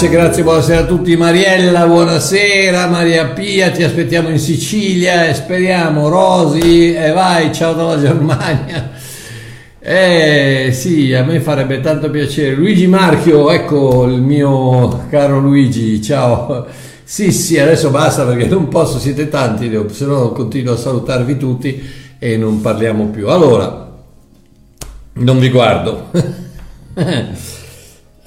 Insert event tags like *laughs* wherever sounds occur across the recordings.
Grazie, grazie, buonasera a tutti. Mariella, buonasera. Maria Pia, ti aspettiamo in Sicilia e speriamo. Rosi, e vai, ciao dalla Germania. Eh sì, a me farebbe tanto piacere. Luigi Marchio, ecco il mio caro Luigi, ciao. Sì, sì, adesso basta perché non posso, siete tanti, se no continuo a salutarvi tutti e non parliamo più. Allora, non vi guardo. *laughs*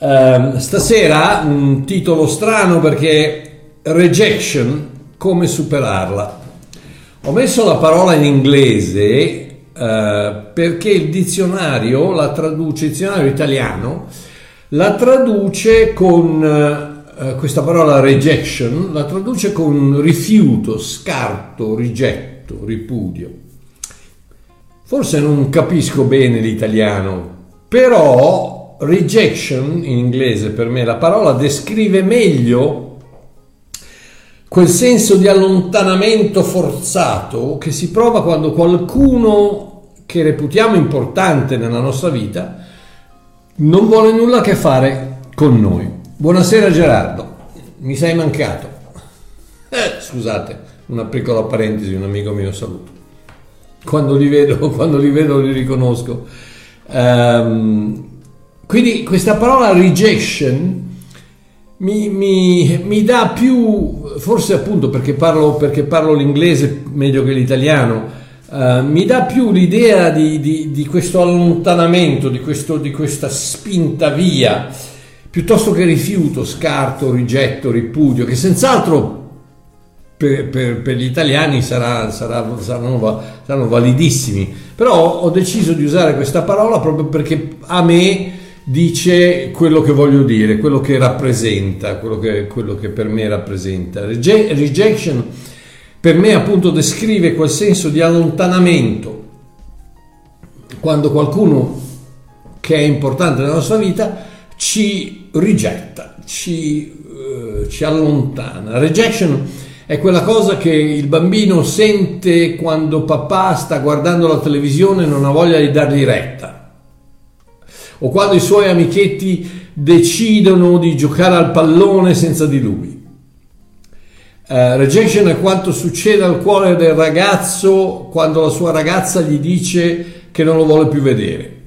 Uh, stasera un titolo strano perché rejection, come superarla. Ho messo la parola in inglese uh, perché il dizionario la traduce, il dizionario italiano la traduce con uh, questa parola rejection, la traduce con rifiuto, scarto, rigetto, ripudio. Forse non capisco bene l'italiano, però rejection in inglese per me la parola descrive meglio quel senso di allontanamento forzato che si prova quando qualcuno che reputiamo importante nella nostra vita non vuole nulla a che fare con noi. Buonasera Gerardo, mi sei mancato. Eh, scusate, una piccola parentesi, un amico mio saluto. Quando li vedo, *laughs* quando li, vedo li riconosco. Um, quindi questa parola rejection mi, mi, mi, dà più, forse appunto perché parlo, perché parlo l'inglese meglio che l'italiano, uh, mi dà più l'idea di, di, di questo allontanamento, di, questo, di, questa spinta via, piuttosto che rifiuto, scarto, rigetto, ripudio, che senz'altro per, per, per gli italiani sarà, sarà, saranno, saranno validissimi. Però ho deciso di usare questa parola proprio perché a me dice quello che voglio dire, quello che rappresenta, quello che, quello che per me rappresenta. rejection per me appunto descrive quel senso di allontanamento quando qualcuno che è importante nella nostra vita ci rigetta, ci, uh, ci allontana. Rejection è quella cosa che il bambino sente quando papà sta guardando la televisione e non ha voglia di dargli retta o quando i suoi amichetti decidono di giocare al pallone senza di lui. Uh, rejection è quanto succede al cuore del ragazzo quando la sua ragazza gli dice che non lo vuole più vedere.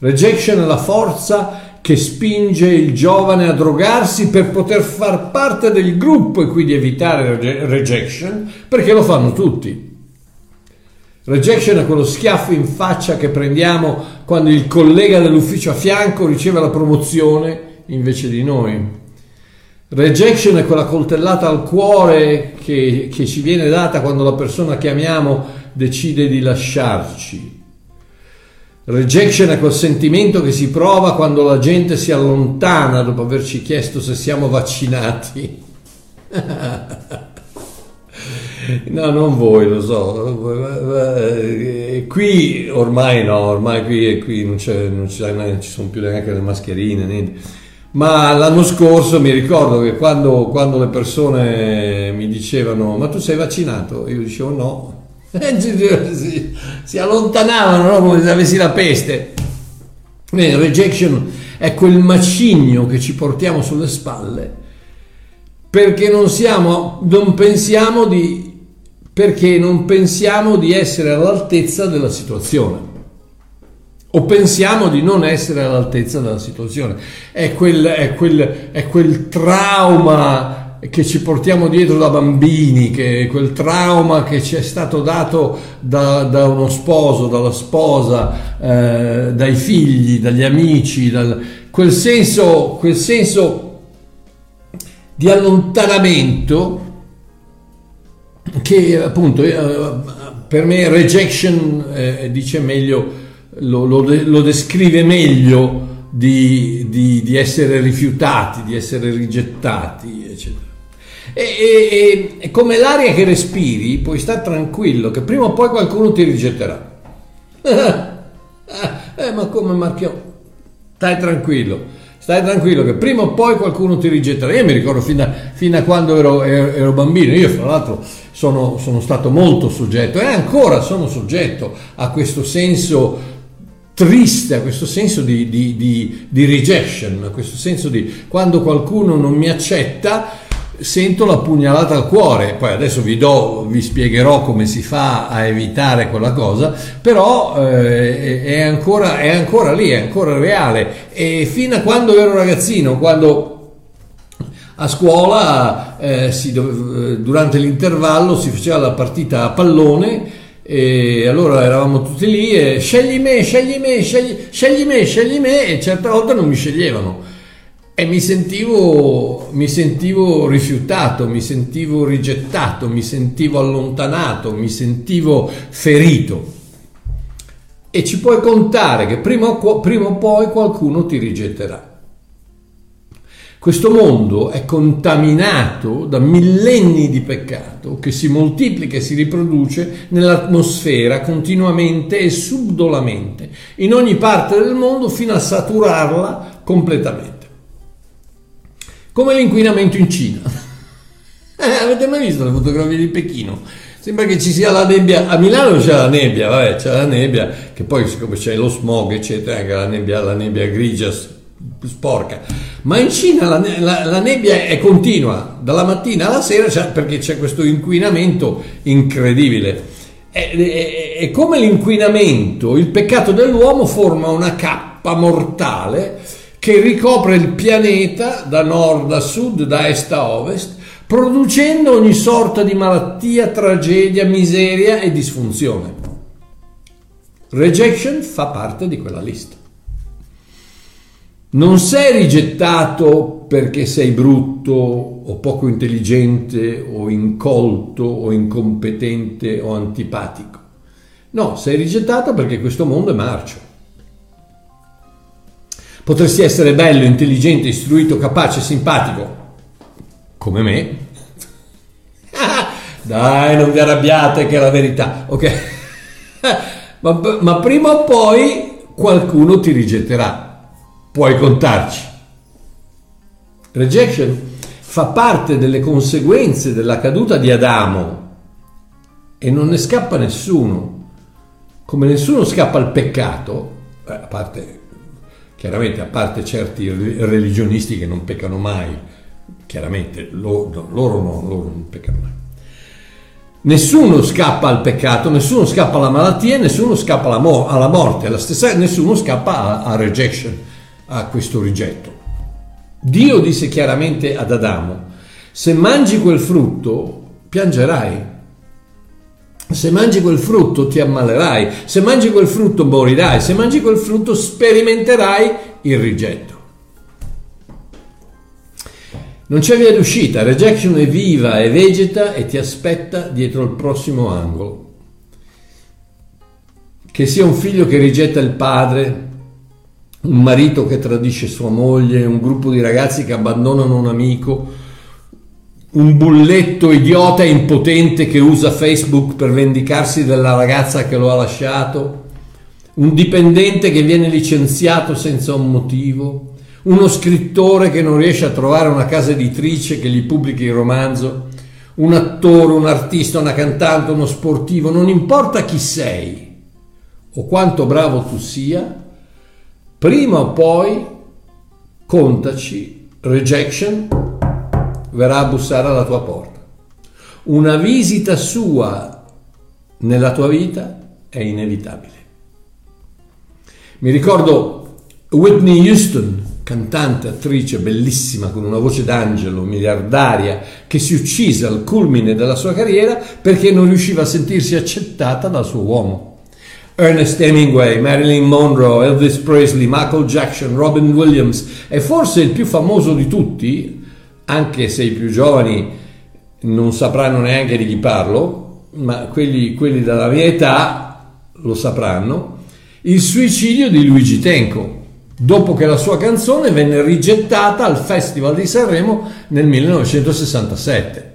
Rejection è la forza che spinge il giovane a drogarsi per poter far parte del gruppo e quindi evitare rejection perché lo fanno tutti. Rejection è quello schiaffo in faccia che prendiamo quando il collega dell'ufficio a fianco riceve la promozione invece di noi. Rejection è quella coltellata al cuore che, che ci viene data quando la persona che amiamo decide di lasciarci. Rejection è quel sentimento che si prova quando la gente si allontana dopo averci chiesto se siamo vaccinati. *laughs* No, non voi, lo so. Qui ormai no, ormai qui, qui non, non, non, ci sono più neanche le mascherine, niente. Ma l'anno scorso mi ricordo che quando, quando le persone mi dicevano ma tu sei vaccinato? Io dicevo no. *laughs* si, si allontanavano no? come se avessi la peste. Bene, rejection è quel macigno che ci portiamo sulle spalle perché non, siamo, non pensiamo di perché non pensiamo di essere all'altezza della situazione o pensiamo di non essere all'altezza della situazione. È quel, è quel, è quel trauma che ci portiamo dietro da bambini, che quel trauma che ci è stato dato da, da uno sposo, dalla sposa, eh, dai figli, dagli amici, dal, quel, senso, quel senso di allontanamento che appunto eh, per me rejection eh, dice meglio, lo, lo, lo, descrive meglio di, di, di, essere rifiutati, di essere rigettati, eccetera. E, e, e, come l'aria che respiri, puoi stare tranquillo che prima o poi qualcuno ti rigetterà. *laughs* eh, ma come Marchio? Stai tranquillo stai tranquillo che prima o poi qualcuno ti rigetterà. Io mi ricordo fino a, fino a quando ero, ero, ero, bambino, io fra l'altro sono, sono, stato molto soggetto e ancora sono soggetto a questo senso triste, a questo senso di, di, di, di rejection, a questo senso di quando qualcuno non mi accetta sento la pugnalata al cuore. Poi adesso vi, do, vi spiegherò come si fa a evitare quella cosa, però eh, è, ancora, è ancora lì, è ancora reale. E fino a quando ero ragazzino, quando a scuola eh, si, durante l'intervallo si faceva la partita a pallone e allora eravamo tutti lì e scegli me, scegli me, scegli, scegli me, scegli me e certe volte non mi sceglievano e mi sentivo, mi sentivo rifiutato, mi sentivo rigettato, mi sentivo allontanato, mi sentivo ferito. E ci puoi contare che prima o, prima o poi qualcuno ti rigetterà. Questo mondo è contaminato da millenni di peccato che si moltiplica e si riproduce nell'atmosfera continuamente e subdolamente, in ogni parte del mondo fino a saturarla completamente come l'inquinamento in Cina. *laughs* Eh, avete mai visto le fotografie di Pechino? Sembra che ci sia la nebbia, a Milano c'è la nebbia, vabbè, c'è la nebbia, che poi siccome c'è lo smog, eccetera, anche la nebbia, la nebbia grigia, sporca. Ma in Cina la, la, la, nebbia è continua, dalla mattina alla sera, cioè, perché c'è questo inquinamento incredibile. E, come l'inquinamento, il peccato dell'uomo forma una cappa mortale che ricopre il pianeta da nord a sud, da est a ovest, producendo ogni sorta di malattia, tragedia, miseria e disfunzione. Rejection fa parte di quella lista. Non sei rigettato perché sei brutto o poco intelligente o incolto o incompetente o antipatico. No, sei rigettato perché questo mondo è marcio. Potresti essere bello, intelligente, istruito, capace, simpatico, come me. *laughs* Dai, non vi arrabbiate che è la verità, ok? *laughs* ma, ma prima o poi qualcuno ti rigetterà, puoi contarci. Rejection fa parte delle conseguenze della caduta di Adamo e non ne scappa nessuno. Come nessuno scappa al peccato, eh, a parte Chiaramente, a parte certi religionisti che non peccano mai, chiaramente loro, loro, no, loro non peccano mai. Nessuno scappa al peccato, nessuno scappa alla malattia, nessuno scappa alla, mo- alla morte, la stessa, nessuno scappa a, a rejection, a questo rigetto. Dio disse chiaramente ad Adamo, se mangi quel frutto piangerai, se mangi quel frutto ti ammalerai, se mangi quel frutto morirai, se mangi quel frutto sperimenterai il rigetto. Non c'è via d'uscita, rejection è viva e vegeta e ti aspetta dietro il prossimo angolo. Che sia un figlio che rigetta il padre, un marito che tradisce sua moglie, un gruppo di ragazzi che abbandonano un amico, un bulletto idiota e impotente che usa Facebook per vendicarsi della ragazza che lo ha lasciato, un dipendente che viene licenziato senza un motivo, uno scrittore che non riesce a trovare una casa editrice che gli pubblichi il romanzo, un attore, un artista, una cantante, uno sportivo, non importa chi sei o quanto bravo tu sia, prima o poi contaci rejection verrà a bussare alla tua porta. Una visita sua nella tua vita è inevitabile. Mi ricordo Whitney Houston, cantante, attrice bellissima con una voce d'angelo, miliardaria, che si uccise al culmine della sua carriera perché non riusciva a sentirsi accettata dal suo uomo. Ernest Hemingway, Marilyn Monroe, Elvis Presley, Michael Jackson, Robin Williams e forse il più famoso di tutti, anche se i più giovani non sapranno neanche di chi parlo, ma quelli, quelli della mia età lo sapranno, il suicidio di Luigi Tenco, dopo che la sua canzone venne rigettata al Festival di Sanremo nel 1967.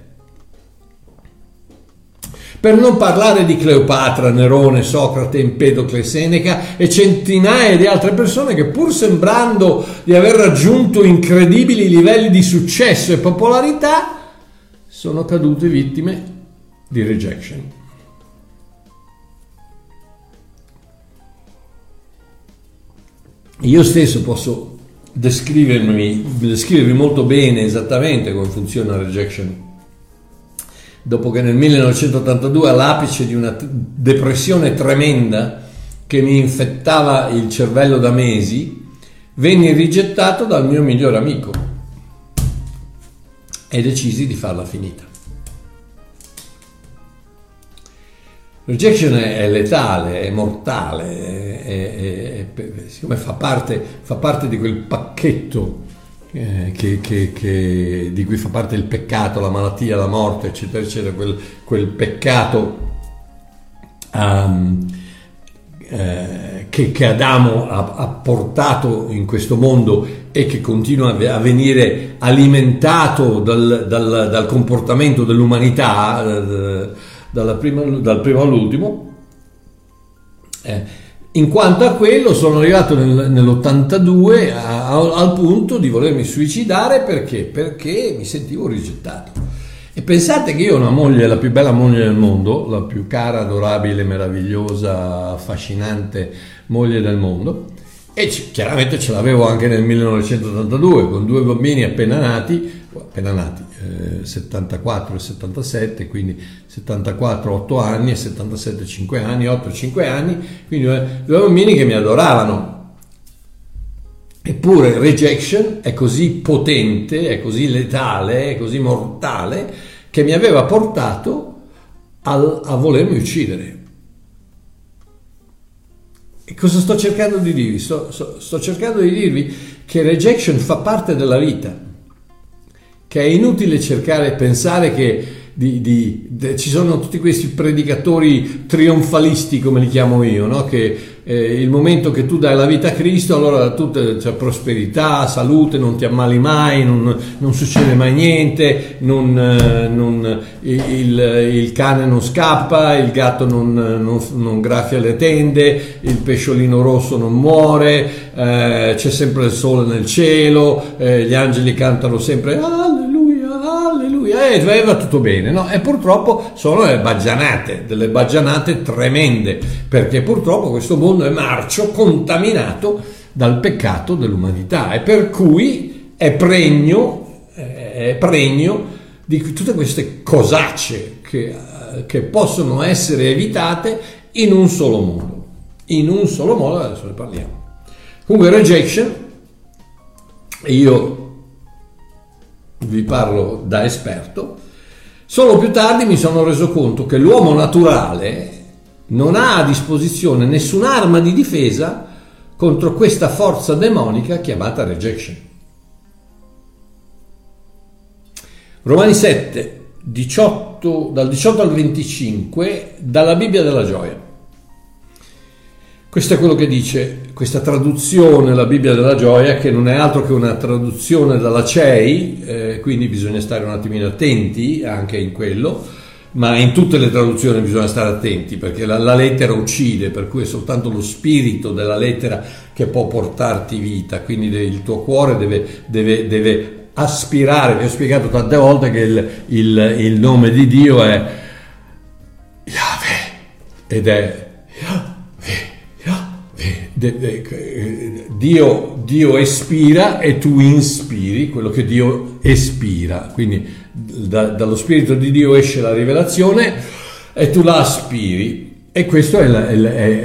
Per non parlare di Cleopatra, Nerone, Socrate, Empedocle, Seneca e centinaia di altre persone che pur sembrando di aver raggiunto incredibili livelli di successo e popolarità, sono cadute vittime di rejection. io stesso posso descrivermi, descrivervi molto bene esattamente come funziona rejection. Dopo che nel 1982, all'apice di una depressione tremenda che mi infettava il cervello da mesi, venni rigettato dal mio migliore amico e decisi di farla finita. Rejection è letale, è mortale, è, è, è, siccome fa parte, fa parte, di quel pacchetto eh, che, che, che, di cui fa parte il peccato, la malattia, la morte, eccetera, eccetera, quel, quel peccato um, eh, che, che, Adamo ha, ha, portato in questo mondo e che continua a venire alimentato dal, dal, dal comportamento dell'umanità. Eh, prima, dal primo all'ultimo. Eh, in quanto a quello sono arrivato nel, nell'82 a, a, al punto di volermi suicidare perché? Perché mi sentivo rigettato. E pensate che io ho una moglie, la più bella moglie del mondo, la più cara, adorabile, meravigliosa, affascinante moglie del mondo, e c- chiaramente ce l'avevo anche nel 1982 con due bambini appena nati, appena nati, eh, 74 e 77, quindi 74 8 anni e 77 5 anni, 8 5 anni, quindi due bambini che mi adoravano. Eppure rejection è così potente, è così letale, è così mortale che mi aveva portato al, a volermi uccidere. E cosa sto cercando di dirvi? Sto, sto, sto cercando di dirvi che rejection fa parte della vita che è inutile cercare e pensare che di, di, de, ci sono tutti questi predicatori trionfalisti, come li chiamo io, no? che eh, il momento che tu dai la vita a Cristo, allora c'è prosperità, salute, non ti ammali mai, non, non succede mai niente, non, eh, non, il, il, cane non scappa, il gatto non, graffia le tende, il pesciolino rosso non muore, eh, c'è sempre il sole nel cielo, eh, gli angeli cantano sempre alleluia, e eh, va tutto bene, no? E purtroppo sono delle baggianate, delle baggianate tremende, perché purtroppo questo mondo è marcio, contaminato dal peccato dell'umanità e per cui è pregno, è pregno di tutte queste cosacce che, che possono essere evitate in un solo modo. In un solo modo, adesso ne parliamo. Comunque, rejection, io vi parlo da esperto, solo più tardi mi sono reso conto che l'uomo naturale non ha a disposizione nessun'arma di difesa contro questa forza demonica chiamata rejection. Romani 7, 18, dal 18 al 25, dalla Bibbia della gioia. Questo è quello che dice questa traduzione, la Bibbia della gioia, che non è altro che una traduzione dalla CEI, eh, quindi bisogna stare un attimino attenti anche in quello, ma in tutte le traduzioni bisogna stare attenti perché la, la, lettera uccide, per cui è soltanto lo spirito della lettera che può portarti vita, quindi il tuo cuore deve, deve, deve aspirare, vi ho spiegato tante volte che il, il, il nome di Dio è Yahweh ed è Dio, Dio, espira e tu inspiri quello che Dio espira. Quindi da, dallo Spirito di Dio esce la rivelazione e tu la aspiri. E questa è, è, è,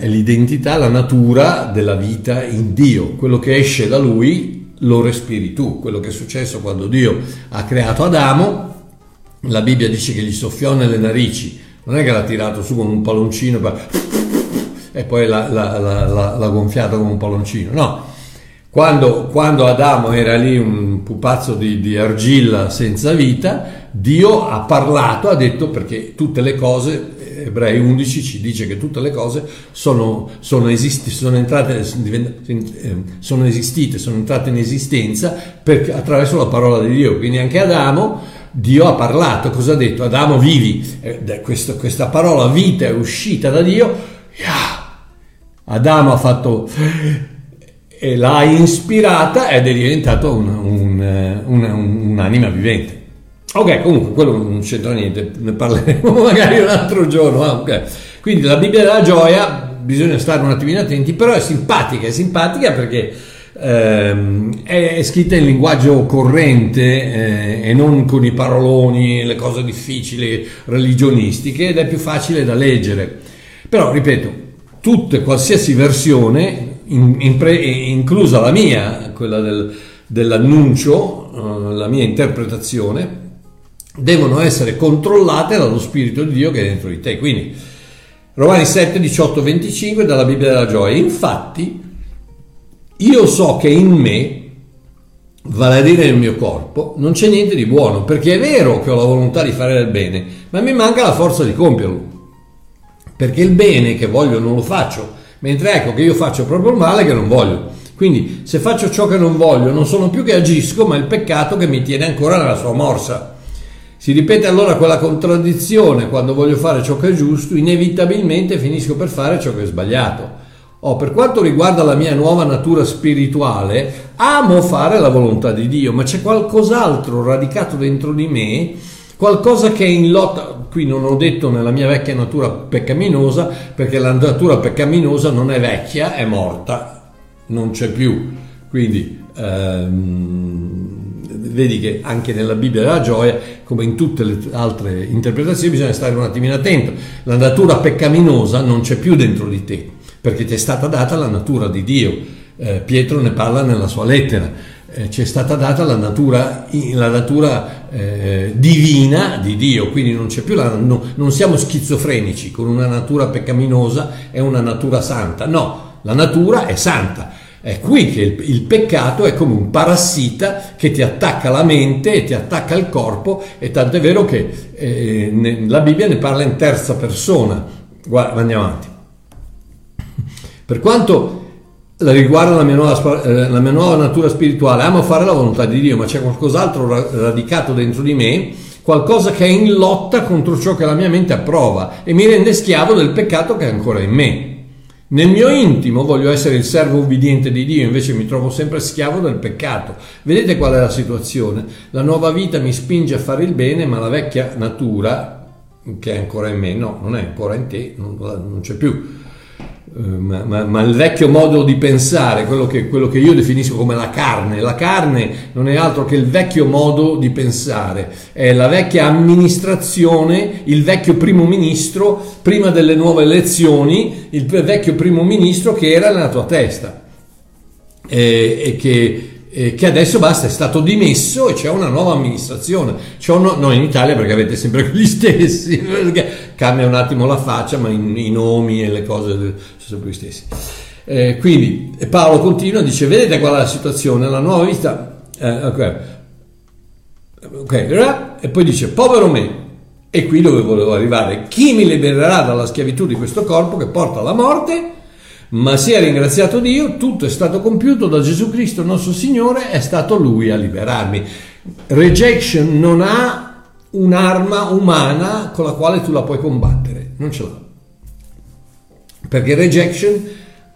è, l'identità, la natura della vita in Dio. Quello che esce da Lui lo respiri tu. Quello che è successo quando Dio ha creato Adamo, la Bibbia dice che gli soffiò nelle narici, non è che l'ha tirato su come un palloncino. Per e poi l'ha, l'ha, l'ha, l'ha gonfiato come un palloncino. No, quando, quando, Adamo era lì un pupazzo di, di, argilla senza vita, Dio ha parlato, ha detto perché tutte le cose, Ebrei 11 ci dice che tutte le cose sono, sono, esisti, sono, entrate, sono esistite, sono entrate in esistenza per, attraverso la parola di Dio. Quindi anche Adamo, Dio ha parlato, cosa ha detto? Adamo vivi, eh, questa, questa parola vita è uscita da Dio. Yeah Adamo ha fatto e l'ha ispirata ed è diventato un, un, un, un'anima vivente. Ok, comunque quello non c'entra niente, ne parleremo *laughs* magari un altro giorno. Ah, okay. Quindi la Bibbia della gioia bisogna stare un attimino attenti, però è simpatica, è simpatica perché ehm, è, è, scritta in linguaggio corrente eh, e non con i paroloni, le cose difficili, religionistiche ed è più facile da leggere. Però, ripeto, tutte, qualsiasi versione, in, in pre, inclusa la mia, quella del, dell'annuncio, uh, la mia interpretazione, devono essere controllate dallo Spirito di Dio che è dentro di te. Quindi, Romani 7, 18, 25 dalla Bibbia della gioia. Infatti, io so che in me, vale a dire nel mio corpo, non c'è niente di buono, perché è vero che ho la volontà di fare del bene, ma mi manca la forza di compierlo. Perché il bene che voglio non lo faccio, mentre ecco che io faccio proprio il male che non voglio. Quindi se faccio ciò che non voglio, non sono più che agisco, ma il peccato che mi tiene ancora nella sua morsa. Si ripete allora quella contraddizione, quando voglio fare ciò che è giusto, inevitabilmente finisco per fare ciò che è sbagliato. Oh, per quanto riguarda la mia nuova natura spirituale, amo fare la volontà di Dio, ma c'è qualcos'altro radicato dentro di me, qualcosa che è in lotta, qui non ho detto nella mia vecchia natura peccaminosa, perché la natura peccaminosa non è vecchia, è morta, non c'è più. Quindi ehm, vedi che anche nella Bibbia della gioia, come in tutte le altre interpretazioni, bisogna stare un attimino attento. La natura peccaminosa non c'è più dentro di te, perché ti è stata data la natura di Dio. Eh, Pietro ne parla nella sua lettera. Eh, ci è stata data la natura, la natura eh, divina di Dio, quindi non c'è più la, no, non siamo schizofrenici con una natura peccaminosa e una natura santa. No, la natura è santa è qui che il, il, peccato è come un parassita che ti attacca la mente e ti attacca il corpo e tanto è vero che eh, ne, la Bibbia ne parla in terza persona. Guarda, andiamo avanti. Per quanto riguarda la mia, nuova, eh, la mia nuova natura spirituale, amo fare la volontà di Dio, ma c'è qualcos'altro radicato dentro di me qualcosa che è in lotta contro ciò che la mia mente approva e mi rende schiavo del peccato che è ancora in me. Nel mio intimo voglio essere il servo ubbidiente di Dio, invece mi trovo sempre schiavo del peccato. Vedete qual è la situazione? La nuova vita mi spinge a fare il bene, ma la vecchia natura, che è ancora in me, no, non è ancora in te, non, non c'è più. Eh, ma, ma, ma, il vecchio modo di pensare, quello che, quello che, io definisco come la carne, la carne non è altro che il vecchio modo di pensare, è la vecchia amministrazione, il vecchio primo ministro, prima delle nuove elezioni, il vecchio primo ministro che era nella tua testa. E, e che eh, che adesso basta, è stato dimesso e c'è una nuova amministrazione. C'è uno, no, in Italia perché avete sempre *laughs* gli stessi, cambia un attimo la faccia, ma i, i nomi e le cose sono sempre gli stessi. Eh, quindi Paolo continua, dice, vedete qual è la situazione, la nuova vita... Eh, okay. ok, e poi dice, povero me, e qui dove volevo arrivare, chi mi libererà dalla schiavitù di questo corpo che porta alla morte? Ma sia ringraziato Dio, tutto è stato compiuto da Gesù Cristo nostro Signore, è stato Lui a liberarmi. Rejection non ha un'arma umana con la quale tu la puoi combattere, non ce l'ha. Perché rejection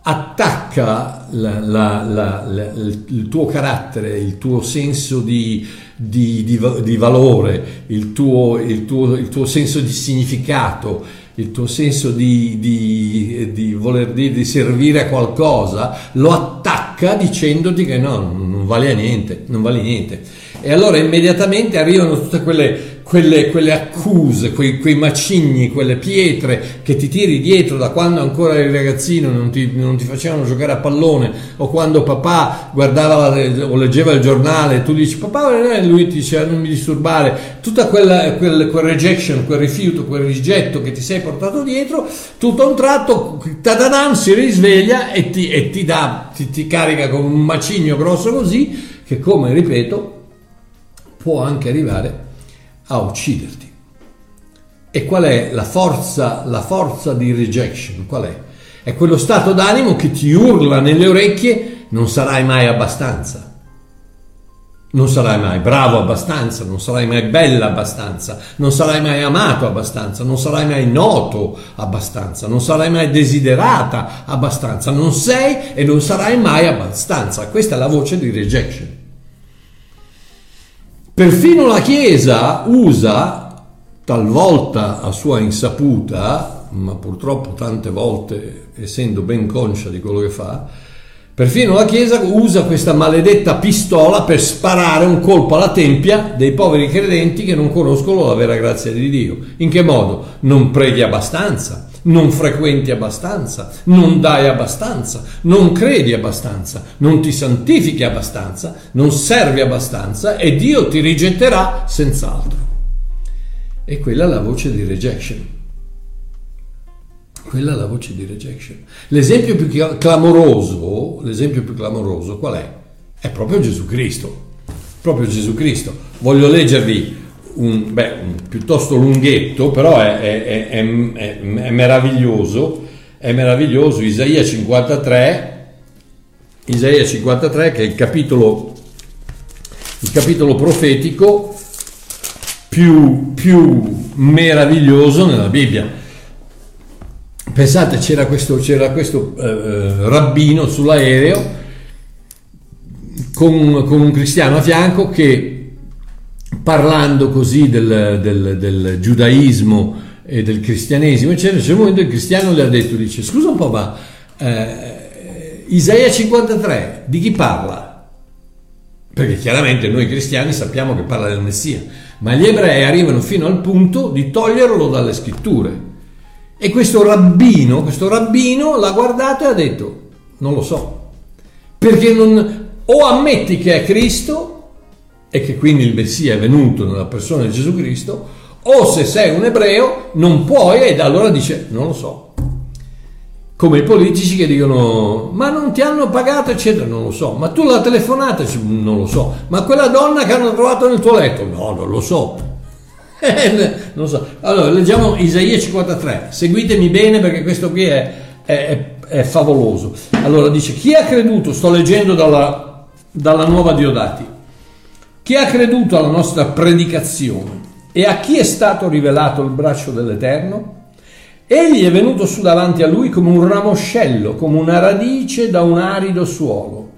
attacca la, la, la, il tuo carattere, il tuo senso di, di, di, di valore, il tuo, il, tuo, il tuo senso di significato, il tuo senso di, di, di voler dire di servire a qualcosa, lo attacca dicendoti che no, non vale a niente, non vale niente. E allora immediatamente arrivano tutte quelle quelle, quelle accuse, quei, quei, macigni, quelle pietre che ti tiri dietro da quando ancora eri ragazzino non ti, non ti facevano giocare a pallone o quando papà guardava o leggeva il giornale e tu dici papà e lui ti dice non mi disturbare, tutta quella, quel, quel rejection, quel rifiuto, quel rigetto che ti sei portato dietro, tutto a un tratto tadadan, si risveglia e ti, e ti dà, ti, ti carica con un macigno grosso così che come ripeto può anche arrivare a ucciderti. E qual è la forza, la forza di rejection? Qual è? È quello stato d'animo che ti urla nelle orecchie non sarai mai abbastanza. Non sarai mai bravo abbastanza, non sarai mai bella abbastanza, non sarai mai amato abbastanza, non sarai mai noto abbastanza, non sarai mai desiderata abbastanza, non sei e non sarai mai abbastanza. Questa è la voce di rejection. Perfino la Chiesa usa, talvolta a sua insaputa, ma purtroppo tante volte, essendo ben conscia di quello che fa, perfino la Chiesa usa questa maledetta pistola per sparare un colpo alla tempia dei poveri credenti che non conoscono la vera grazia di Dio. In che modo? Non preghi abbastanza, non frequenti abbastanza, non dai abbastanza, non credi abbastanza, non ti santifichi abbastanza, non servi abbastanza e Dio ti rigetterà senz'altro. E quella è la voce di rejection. Quella è la voce di rejection. L'esempio più clamoroso, l'esempio più clamoroso qual è? È proprio Gesù Cristo. Proprio Gesù Cristo. Voglio leggervi un, beh, un piuttosto lunghetto, però è, è, è, è, meraviglioso. È meraviglioso. Isaia 53, Isaia 53 che è il capitolo, il capitolo profetico più, più meraviglioso nella Bibbia Pensate, c'era questo, c'era questo eh, eh, rabbino sull'aereo con, con, un cristiano a fianco che parlando così del, del, del giudaismo e del cristianesimo, eccetera, c'è un momento il cristiano gli ha detto, dice, scusa un po', ma eh, Isaia 53, di chi parla? Perché chiaramente noi cristiani sappiamo che parla del Messia, ma gli ebrei arrivano fino al punto di toglierlo dalle scritture. E questo rabbino, questo rabbino l'ha guardato e ha detto, non lo so, perché non, o ammetti che è Cristo e che quindi il Messia è venuto nella persona di Gesù Cristo, o se sei un ebreo non puoi ed allora dice, non lo so. Come i politici che dicono, ma non ti hanno pagato, eccetera, non lo so. Ma tu la telefonata, non lo so. Ma quella donna che hanno trovato nel tuo letto, no, non lo so. *laughs* non so. Allora, leggiamo Isaia 53. Seguitemi bene perché questo qui è, è, è favoloso. Allora dice, chi ha creduto, sto leggendo dalla, dalla nuova Diodati, chi ha creduto alla nostra predicazione e a chi è stato rivelato il braccio dell'Eterno? Egli è venuto su davanti a lui come un ramoscello, come una radice da un arido suolo.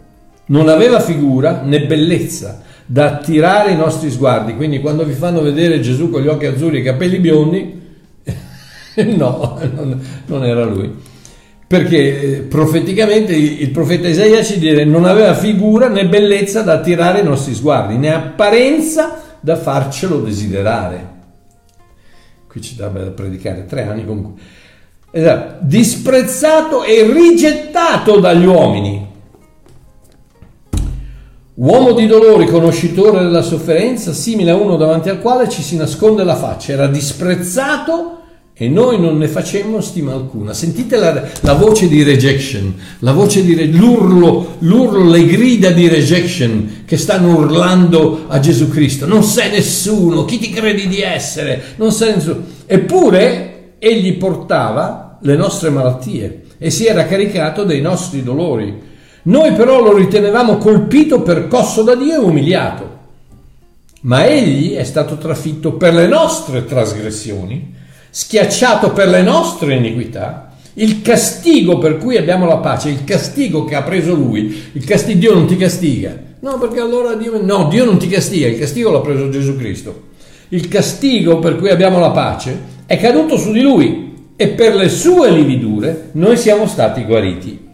Non aveva figura né bellezza da attirare i nostri sguardi. Quindi quando vi fanno vedere Gesù con gli occhi azzurri e i capelli biondi, *laughs* no, non, era lui. Perché eh, profeticamente il profeta Isaia ci dice non aveva figura né bellezza da attirare i nostri sguardi, né apparenza da farcelo desiderare. Qui ci dà da predicare tre anni comunque. Esatto. Disprezzato e rigettato dagli uomini Uomo di dolori, conoscitore della sofferenza, simile a uno davanti al quale ci si nasconde la faccia, era disprezzato e noi non ne facemmo stima alcuna. Sentite la, la voce di rejection, la voce di l'urlo, l'urlo, le grida di rejection che stanno urlando a Gesù Cristo. Non sei nessuno, chi ti credi di essere? Non sei nessuno. Eppure egli portava le nostre malattie e si era caricato dei nostri dolori. Noi però lo ritenevamo colpito, percosso da Dio e umiliato. Ma egli è stato trafitto per le nostre trasgressioni, schiacciato per le nostre iniquità. Il castigo per cui abbiamo la pace, il castigo che ha preso lui, il castigo, Dio non ti castiga. No, perché allora Dio, no, Dio non ti castiga, il castigo l'ha preso Gesù Cristo. Il castigo per cui abbiamo la pace è caduto su di lui e per le sue lividure noi siamo stati guariti.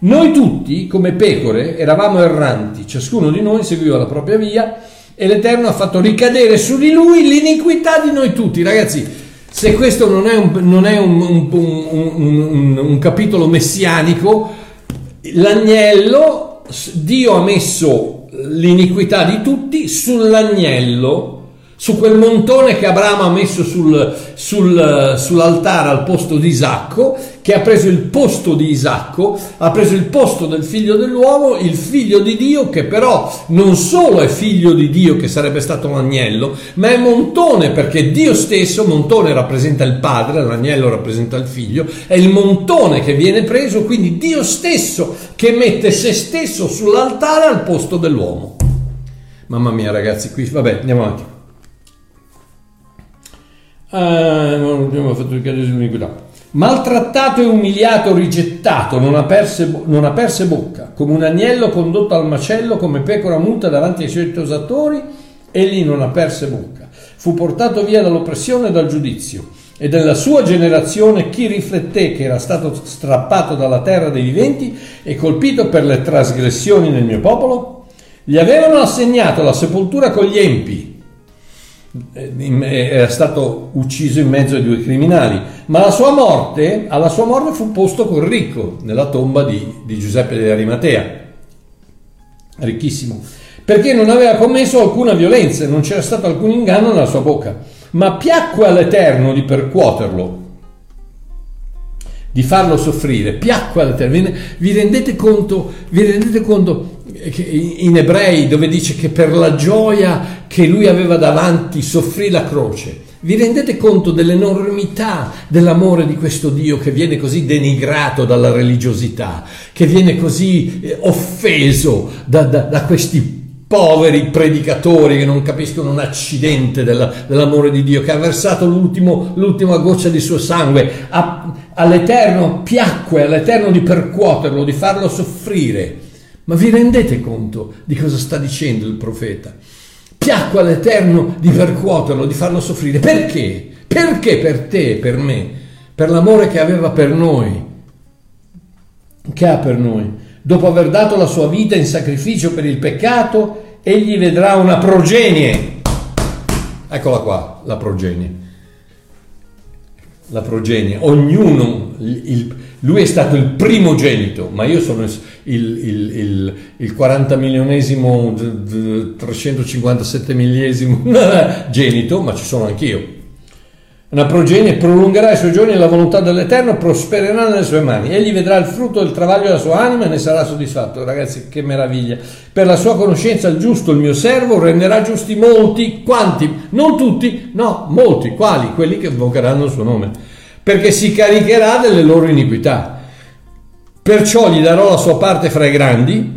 Noi tutti, come pecore, eravamo erranti, ciascuno di noi seguiva la propria via e l'Eterno ha fatto ricadere su di lui l'iniquità di noi tutti. Ragazzi, se questo non è un, non è un, un, un capitolo messianico, l'agnello, Dio ha messo l'iniquità di tutti sull'agnello su quel montone che Abramo ha messo sul, sul, sull'altare al posto di Isacco, che ha preso il posto di Isacco, ha preso il posto del figlio dell'uomo, il figlio di Dio, che però non solo è figlio di Dio, che sarebbe stato un agnello, ma è montone, perché Dio stesso, montone rappresenta il padre, l'agnello rappresenta il figlio, è il montone che viene preso, quindi Dio stesso che mette se stesso sull'altare al posto dell'uomo. Mamma mia ragazzi, qui, vabbè, andiamo avanti. Ah, non abbiamo fatto ricadere sull'iniquità. Maltrattato e umiliato, rigettato, non aperse, non aperse bocca, come un agnello condotto al macello, come pecora muta davanti ai suoi tosatori, egli non aperse bocca. Fu portato via dall'oppressione e dal giudizio. e della sua generazione chi rifletté che era stato strappato dalla terra dei viventi e colpito per le trasgressioni del mio popolo? Gli avevano assegnato la sepoltura con gli empi, era stato ucciso in mezzo ai due criminali, ma la sua morte, alla sua morte fu posto col ricco nella tomba di, di Giuseppe di Arimatea, ricchissimo, perché non aveva commesso alcuna violenza, non c'era stato alcun inganno nella sua bocca. Ma piacque all'Eterno di percuoterlo, di farlo soffrire, piacque all'Eterno. Vi rendete conto, vi rendete conto in ebrei dove dice che per la gioia che lui aveva davanti soffrì la croce? Vi rendete conto dell'enormità dell'amore di questo Dio che viene così denigrato dalla religiosità, che viene così eh, offeso da, da, da questi poveri predicatori che non capiscono un accidente della, dell'amore di Dio, che ha versato l'ultima goccia di suo sangue, a, all'Eterno piacque, all'Eterno di percuoterlo, di farlo soffrire. Ma vi rendete conto di cosa sta dicendo il profeta? Piacque all'Eterno di percuoterlo, di farlo soffrire. Perché? Perché per te per me? Per l'amore che aveva per noi, che ha per noi dopo aver dato la sua vita in sacrificio per il peccato, egli vedrà una progenie. Eccola qua, la progenie. La progenie. Ognuno, il, lui è stato il primogenito, ma io sono il, il, il, il 40 milionesimo, 357 millesimo *laughs* genito, ma ci sono anch'io. Una progenie prolungherà i suoi giorni nella volontà dell'Eterno, prospererà nelle sue mani. Egli vedrà il frutto del travaglio della sua anima e ne sarà soddisfatto. Ragazzi, che meraviglia. Per la sua conoscenza il giusto, il mio servo, renderà giusti molti. Quanti? Non tutti, no, molti. Quali? Quelli che invocheranno il suo nome. Perché si caricherà delle loro iniquità. Perciò gli darò la sua parte fra i grandi,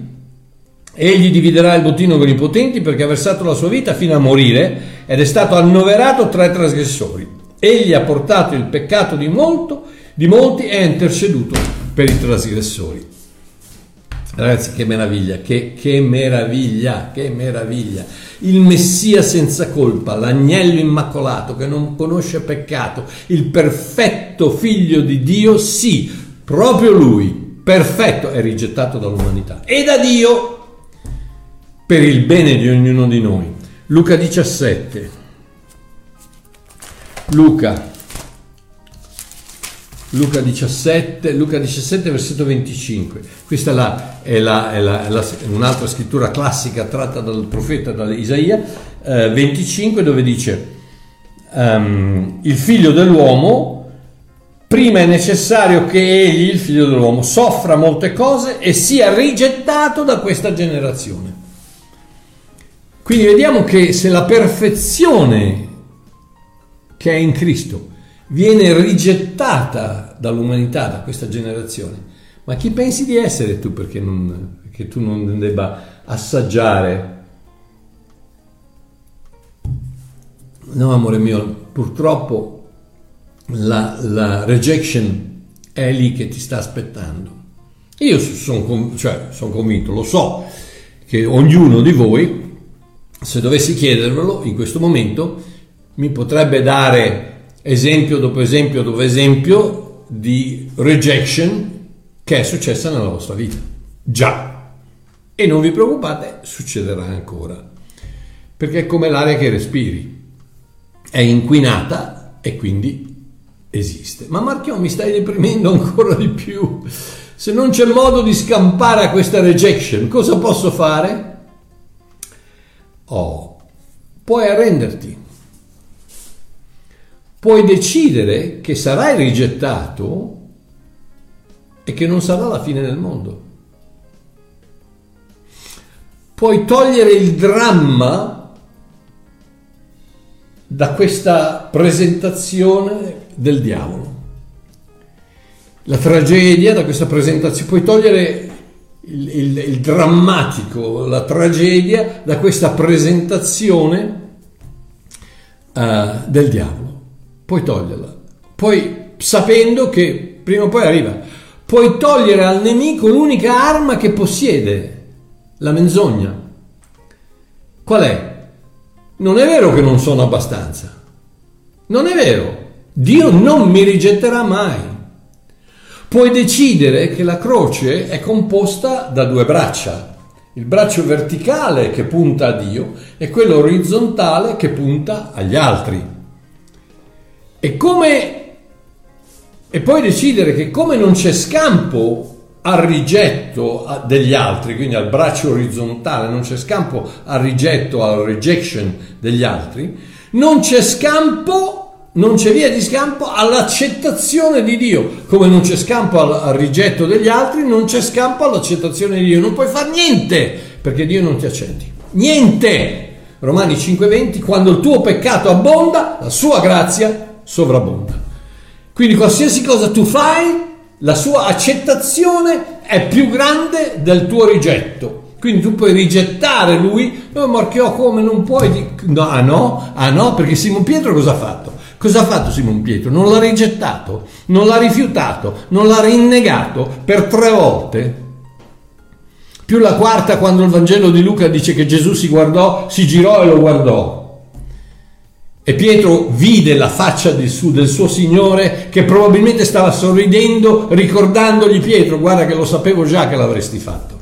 Egli dividerà il bottino con i potenti perché ha versato la sua vita fino a morire ed è stato annoverato tra i trasgressori. Egli ha portato il peccato di, molto, di molti e ha interceduto per i trasgressori. Ragazzi, che meraviglia, che, che, meraviglia, che meraviglia. Il Messia senza colpa, l'agnello immacolato che non conosce peccato, il perfetto figlio di Dio, sì, proprio lui, perfetto, è rigettato dall'umanità e da Dio per il bene di ognuno di noi. Luca 17. Luca, Luca 17, Luca 17, versetto 25. Questa è, la, è, la, è, la, è un'altra scrittura classica tratta dal profeta, da Isaia, eh, 25, dove dice, um, il figlio dell'uomo, prima è necessario che egli, il figlio dell'uomo, soffra molte cose e sia rigettato da questa generazione. Quindi vediamo che se la perfezione che è in Cristo viene rigettata dall'umanità, da questa generazione. Ma chi pensi di essere tu perché, non, perché tu non debba assaggiare? No, amore mio, purtroppo la, la rejection è lì che ti sta aspettando. Io sono cioè, son convinto, lo so, che ognuno di voi, se dovessi chiedervelo in questo momento, mi potrebbe dare esempio dopo esempio dopo esempio di rejection che è successa nella vostra vita. Già. E non vi preoccupate, succederà ancora. Perché è come l'aria che respiri. È inquinata e quindi esiste. Ma Marchio mi stai deprimendo ancora di più. Se non c'è modo di scampare a questa rejection, cosa posso fare? Oh, puoi arrenderti puoi decidere che sarai rigettato e che non sarà la fine del mondo. Puoi togliere il dramma da questa presentazione del diavolo. La tragedia da questa presentazione, puoi togliere il, il, il drammatico, la tragedia da questa presentazione uh, del diavolo puoi toglierla. Poi sapendo che prima o poi arriva, puoi togliere al nemico l'unica arma che possiede, la menzogna. Qual è? Non è vero che non sono abbastanza. Non è vero. Dio non mi rigetterà mai. Puoi decidere che la croce è composta da due braccia, il braccio verticale che punta a Dio e quello orizzontale che punta agli altri. E come e puoi decidere che come non c'è scampo al rigetto degli altri, quindi al braccio orizzontale, non c'è scampo al rigetto, al rejection degli altri, non c'è scampo non c'è via di scampo all'accettazione di Dio, come non c'è scampo al, al, rigetto degli altri, non c'è scampo all'accettazione di Dio, non puoi fare niente perché Dio non ti accetti. Niente! Romani 5:20, quando il tuo peccato abbonda, la sua grazia sovrabbonda. Quindi qualsiasi cosa tu fai, la sua accettazione è più grande del tuo rigetto. Quindi tu puoi rigettare lui, oh, Marchiò come non puoi? No, ah no, ah no, perché Simon Pietro cosa ha fatto? Cosa ha fatto Simon Pietro? Non l'ha rigettato, non l'ha rifiutato, non l'ha rinnegato per tre volte. Più la quarta quando il Vangelo di Luca dice che Gesù si guardò, si girò e lo guardò. E Pietro vide la faccia del suo, del suo Signore che probabilmente stava sorridendo ricordandogli Pietro, guarda che lo sapevo già che l'avresti fatto.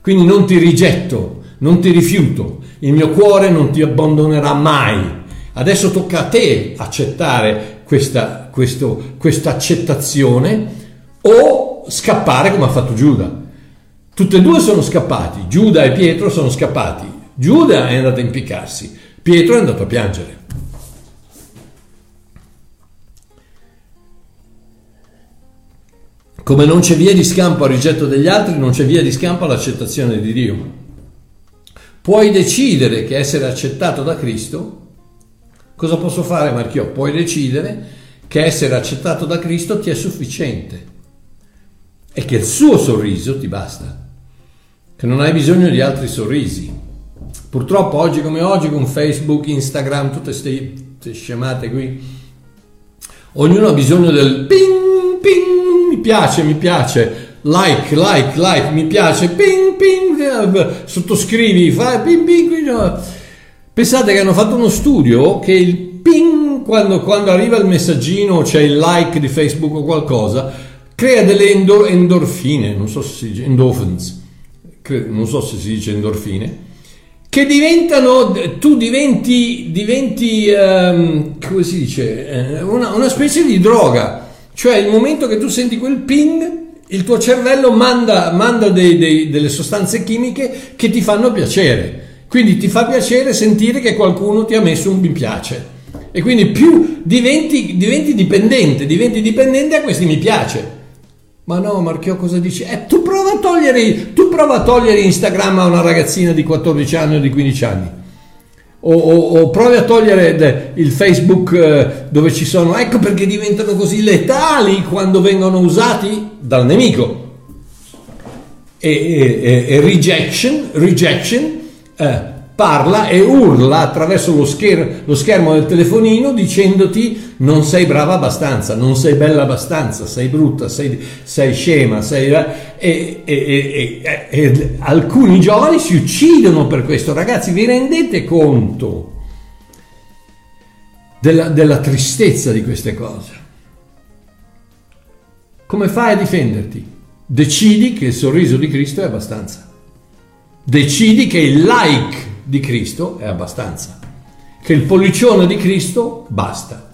Quindi non ti rigetto, non ti rifiuto, il mio cuore non ti abbandonerà mai. Adesso tocca a te accettare questa, accettazione o scappare come ha fatto Giuda. Tutte e due sono scappati, Giuda e Pietro sono scappati. Giuda è andato a impiccarsi, Pietro è andato a piangere. Come non c'è via di scampo al rigetto degli altri, non c'è via di scampo all'accettazione di Dio. Puoi decidere che essere accettato da Cristo Cosa posso fare, Marchiò? Puoi decidere che essere accettato da Cristo ti è sufficiente e che il suo sorriso ti basta, che non hai bisogno di altri sorrisi. Purtroppo oggi come oggi con Facebook, Instagram, tutte queste scemate qui, ognuno ha bisogno del ping, piace, mi piace, like, like, like, mi piace, ping, ping, sottoscrivi, fai ping, ping, no. Pensate che hanno fatto uno studio che il ping, quando, quando arriva il messaggino, c'è il like di Facebook o qualcosa, crea delle endor- endorfine, non so se si dice endorphins, non so se si dice endorfine, che diventano, tu diventi, diventi um, come si dice, eh, una, una specie di droga, cioè il momento che tu senti quel ping, il tuo cervello manda, manda dei, dei, delle sostanze chimiche che ti fanno piacere. Quindi ti fa piacere sentire che qualcuno ti ha messo un mi piace. E quindi più diventi, diventi dipendente, diventi dipendente a questi mi piace. Ma no, Marchio cosa dici? Eh, tu, prova a togliere, tu prova a togliere Instagram a una ragazzina di 14 anni o di 15 anni. O, o, o provi a togliere il Facebook eh, dove ci sono, ecco perché diventano così letali quando vengono usati dal nemico. E, e, e rejection, rejection eh, parla e urla attraverso lo, scher- lo, schermo del telefonino dicendoti non sei brava abbastanza, non sei bella abbastanza, sei brutta, sei, sei scema, sei... E, e, e, e, alcuni giovani si uccidono per questo. Ragazzi, vi rendete conto della, della tristezza di queste cose? Come fai a difenderti? Decidi che il sorriso di Cristo è abbastanza. Decidi che il like di Cristo è abbastanza, che il pollicione di Cristo basta.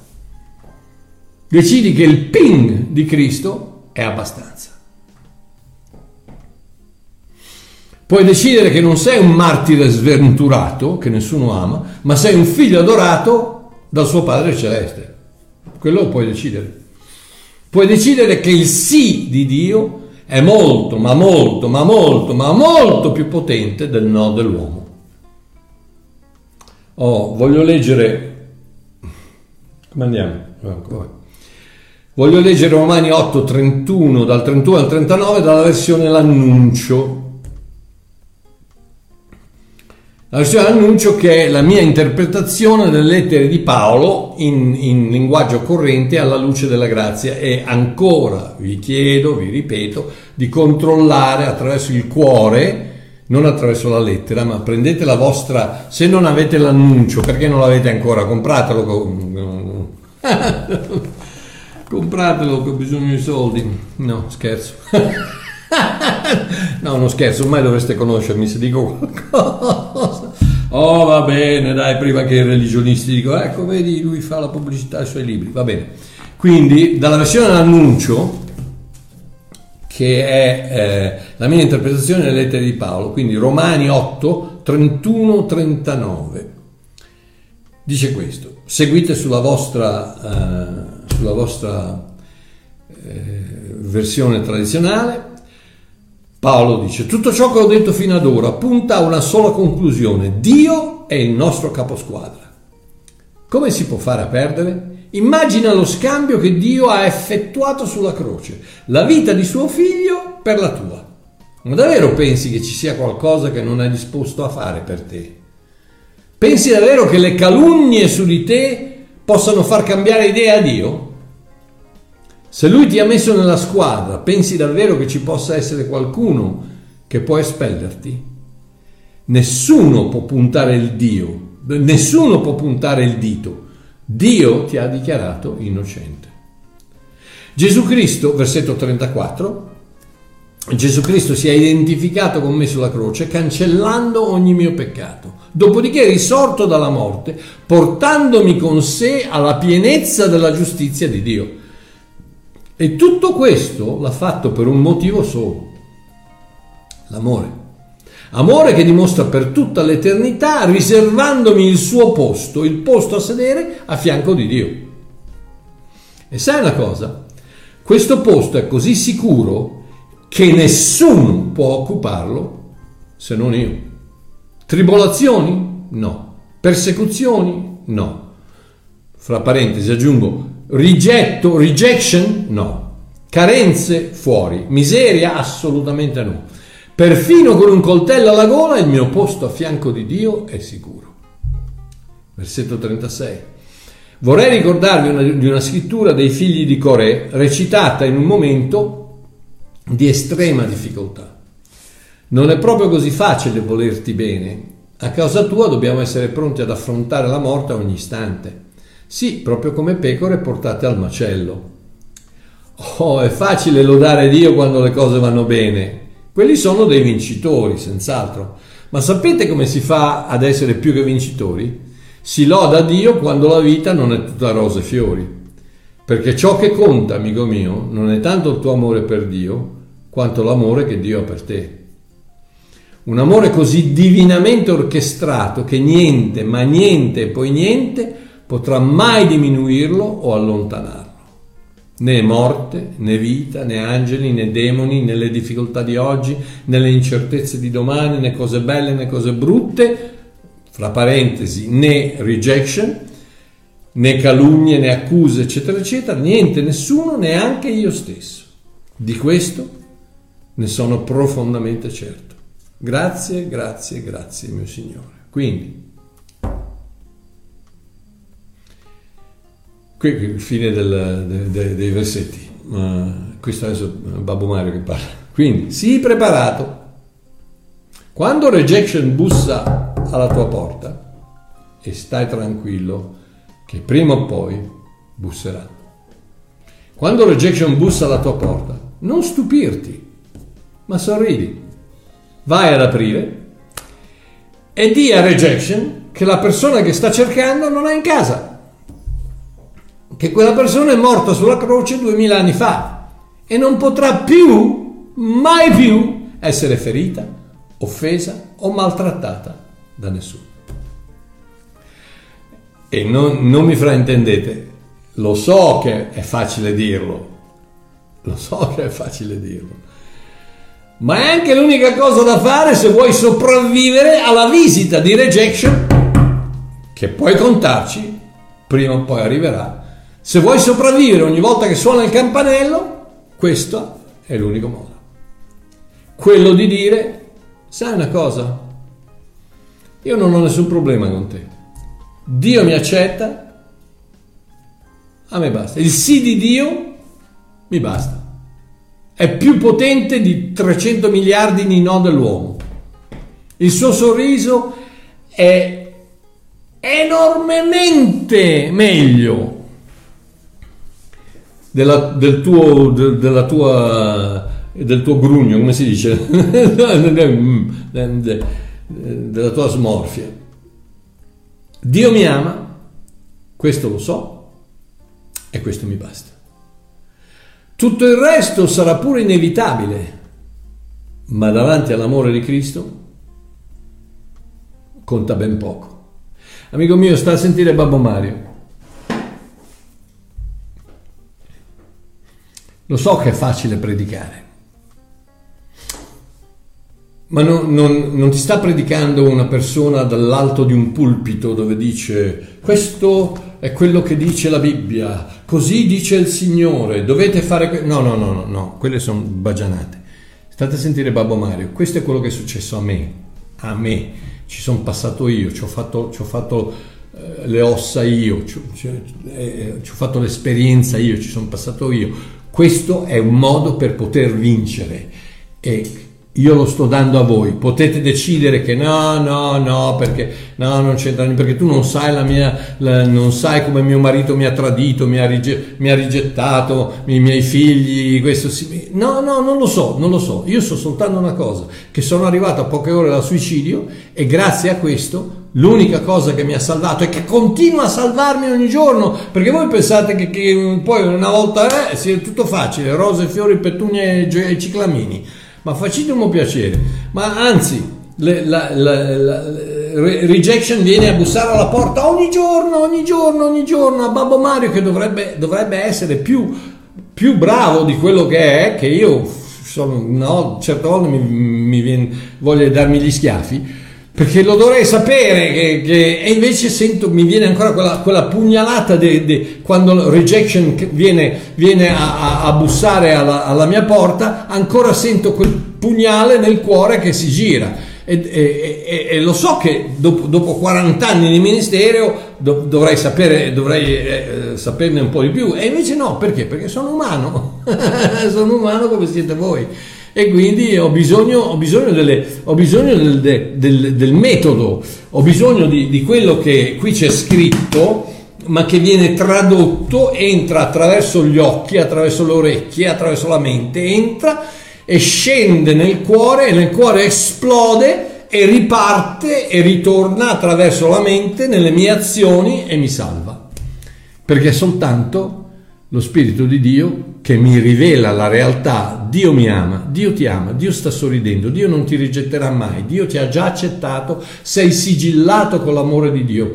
Decidi che il ping di Cristo è abbastanza. Puoi decidere che non sei un martire sventurato, che nessuno ama, ma sei un figlio adorato dal suo Padre Celeste. Quello lo puoi decidere. Puoi decidere che il sì di Dio è molto, ma molto, ma molto, ma molto più potente del no dell'uomo. Oh, voglio leggere... Come andiamo? Voglio leggere Romani 8, 31, dal 31 al 39, dalla versione L'Annuncio. La versione annuncio che è la mia interpretazione delle lettere di Paolo in, in, linguaggio corrente alla luce della grazia e ancora vi chiedo, vi ripeto, di controllare attraverso il cuore, non attraverso la lettera, ma prendete la vostra, se non avete l'annuncio, perché non l'avete ancora, compratelo, *laughs* Compratelo che ho bisogno di soldi. No, scherzo. *laughs* no, non scherzo, ormai dovreste conoscermi se dico qualcosa. Oh, va bene, dai, prima che i religionisti dicono, ecco, vedi, lui fa la pubblicità ai suoi libri, va bene. Quindi, dalla versione dell'annuncio, che è eh, la mia interpretazione delle lettere di Paolo, quindi Romani 8, 31, 39. Dice questo, seguite sulla vostra... Eh, sulla vostra eh, versione tradizionale, Paolo dice, tutto ciò che ho detto fino ad ora punta a una sola conclusione, Dio è il nostro caposquadra. Come si può fare a perdere? Immagina lo scambio che Dio ha effettuato sulla croce, la vita di suo figlio per la tua. Ma davvero pensi che ci sia qualcosa che non è disposto a fare per te? Pensi davvero che le calunnie su di te possano far cambiare idea a Dio? Se lui ti ha messo nella squadra, pensi davvero che ci possa essere qualcuno che può espellerti? Nessuno può puntare il Dio, nessuno può puntare il dito. Dio ti ha dichiarato innocente. Gesù Cristo, versetto 34, Gesù Cristo si è identificato con me sulla croce cancellando ogni mio peccato, dopodiché è risorto dalla morte, portandomi con sé alla pienezza della giustizia di Dio. E tutto questo l'ha fatto per un motivo solo, l'amore. Amore che dimostra per tutta l'eternità riservandomi il suo posto, il posto a sedere a fianco di Dio. E sai una cosa? Questo posto è così sicuro che nessuno può occuparlo se non io. Tribolazioni? No. Persecuzioni? No. Fra parentesi aggiungo Rigetto, rejection? No. Carenze? Fuori. Miseria? Assolutamente no. Perfino con un coltello alla gola il mio posto a fianco di Dio è sicuro. Versetto 36. Vorrei ricordarvi una, di una scrittura dei figli di Corè recitata in un momento di estrema difficoltà. Non è proprio così facile volerti bene. A causa tua dobbiamo essere pronti ad affrontare la morte a ogni istante. Sì, proprio come pecore portate al macello. Oh, è facile lodare Dio quando le cose vanno bene. Quelli sono dei vincitori, senz'altro. Ma sapete come si fa ad essere più che vincitori? Si loda Dio quando la vita non è tutta rose e fiori. Perché ciò che conta, amico mio, non è tanto il tuo amore per Dio, quanto l'amore che Dio ha per te. Un amore così divinamente orchestrato che niente, ma niente e poi niente potrà mai diminuirlo o allontanarlo. Né morte, né vita, né angeli, né demoni, né difficoltà di oggi, né incertezze di domani, né cose belle, né cose brutte, fra parentesi, né rejection, né calunnie, né accuse, eccetera, eccetera, niente, nessuno, neanche io stesso. Di questo ne sono profondamente certo. Grazie, grazie, grazie, mio Signore. Quindi, Qui il fine del, de, de, dei versetti, ma questo adesso è Babbo Mario che parla. Quindi, sii preparato. Quando rejection bussa alla tua porta, e stai tranquillo che prima o poi busserà. Quando rejection bussa alla tua porta, non stupirti, ma sorridi. Vai ad aprire e di a rejection che la persona che sta cercando non è in casa che quella persona è morta sulla croce duemila anni fa e non potrà più, mai più, essere ferita, offesa o maltrattata da nessuno. E non, non mi fraintendete, lo so che è facile dirlo, lo so che è facile dirlo, ma è anche l'unica cosa da fare se vuoi sopravvivere alla visita di rejection che puoi contarci, prima o poi arriverà se vuoi sopravvivere ogni volta che suona il campanello, questo è l'unico modo. Quello di dire, sai una cosa? Io non ho nessun problema con te. Dio mi accetta, a me basta. Il sì di Dio mi basta. È più potente di 300 miliardi di no dell'uomo. Il suo sorriso è enormemente meglio della, del, tuo, de, della tua, del tuo grugno, come si dice? *laughs* della tua smorfia. Dio mi ama, questo lo so e questo mi basta. Tutto il resto sarà pure inevitabile, ma davanti all'amore di Cristo conta ben poco. Amico mio, sta a sentire Babbo Mario. Lo so che è facile predicare, ma non, non, non, ti sta predicando una persona dall'alto di un pulpito dove dice questo è quello che dice la Bibbia, così dice il Signore, dovete fare... Que-". No, no, no, no, no, quelle sono bagianate. State a sentire Babbo Mario, questo è quello che è successo a me, a me, ci sono passato io, ci ho fatto, ci ho fatto eh, le ossa io, ci, ci, eh, ci ho fatto l'esperienza io, ci sono passato io questo è un modo per poter vincere e io lo sto dando a voi. Potete decidere che no, no, no, perché no, non c'entra niente, perché tu non sai la mia, la, non sai come mio marito mi ha tradito, mi ha, rige, mi ha rigettato, i miei figli, questo sì. No, no, non lo so, non lo so. Io so soltanto una cosa, che sono arrivato a poche ore dal suicidio e grazie a questo L'unica cosa che mi ha salvato e che continua a salvarmi ogni giorno, perché voi pensate che, che poi una volta eh, sia tutto facile, rose, fiori, pettugne e ciclamini, ma facetemi un piacere, ma anzi, le, la, la, la, rejection viene a bussare alla porta ogni giorno, ogni giorno, ogni giorno a Babbo Mario che dovrebbe, dovrebbe essere più, più, bravo di quello che è, che io sono, no, certe volte mi, mi viene voglia di darmi gli schiaffi perché lo dovrei sapere che, che, e invece sento, mi viene ancora quella, quella pugnalata de, de, quando rejection viene, viene a, a, bussare alla, alla, mia porta, ancora sento quel pugnale nel cuore che si gira. E, e, e, e lo so che dopo, dopo, 40 anni di ministero do, dovrei, sapere, dovrei eh, saperne un po' di più, e invece no, perché? Perché sono umano, *laughs* sono umano come siete voi e quindi ho bisogno, ho bisogno, delle, ho bisogno del, del, del, metodo, ho bisogno di, di quello che qui c'è scritto ma che viene tradotto, entra attraverso gli occhi, attraverso le orecchie, attraverso la mente, entra e scende nel cuore e nel cuore esplode e riparte e ritorna attraverso la mente nelle mie azioni e mi salva. Perché soltanto lo Spirito di Dio che mi rivela la realtà, Dio mi ama, Dio ti ama, Dio sta sorridendo, Dio non ti rigetterà mai, Dio ti ha già accettato, sei sigillato con l'amore di Dio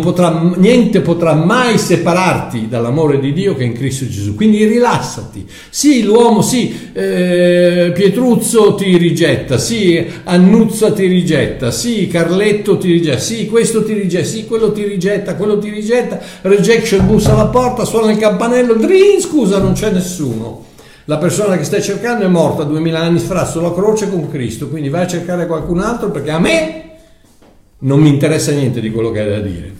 potrà, niente potrà mai separarti dall'amore di Dio che è in Cristo Gesù. Quindi rilassati. Sì, l'uomo, sì, eh, Pietruzzo ti rigetta, sì, Annuzza ti rigetta, sì, Carletto ti rigetta, sì, questo ti rigetta, sì, quello ti rigetta, quello ti rigetta, rejection bussa alla porta, suona il campanello, drin, scusa, non c'è nessuno. La persona che stai cercando è morta duemila anni fa sulla croce con Cristo, quindi vai a cercare qualcun altro perché a me non mi interessa niente di quello che hai da dire.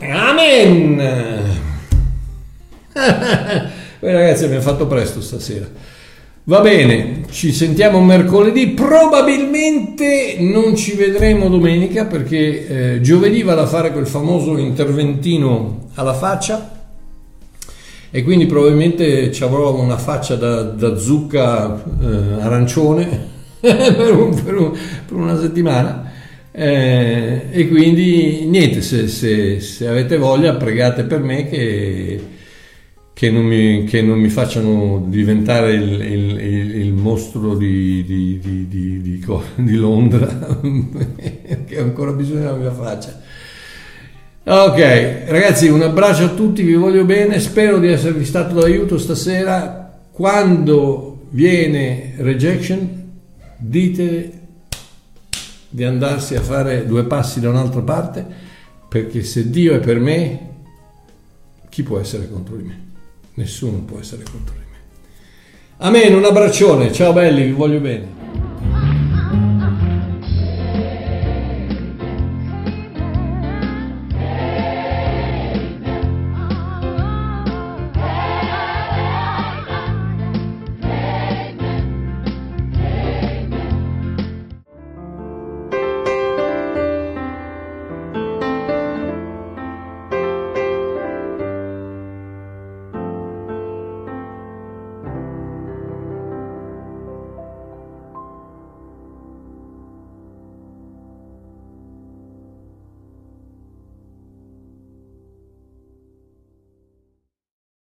Amen! *laughs* Beh, ragazzi, abbiamo fatto presto stasera. Va bene, ci sentiamo mercoledì, probabilmente non ci vedremo domenica perché eh, giovedì vado a fare quel famoso interventino alla faccia e quindi probabilmente ci avrò una faccia da, da zucca eh, arancione *laughs* per, un, per, un, per, una settimana. Eh, e quindi niente, se, se, se, avete voglia pregate per me che, che, non, mi, che non, mi, facciano diventare il, il, il, il mostro di, di, di, di, Londra, *laughs* che ancora bisogno della mia faccia. Ok, ragazzi, un abbraccio a tutti, vi voglio bene, spero di esservi stato d'aiuto stasera. Quando viene rejection, dite di andarsi a fare due passi da un'altra parte, perché se Dio è per me, chi può essere contro di me? Nessuno può essere contro di me. Amen, un abbraccione, ciao belli, vi voglio bene.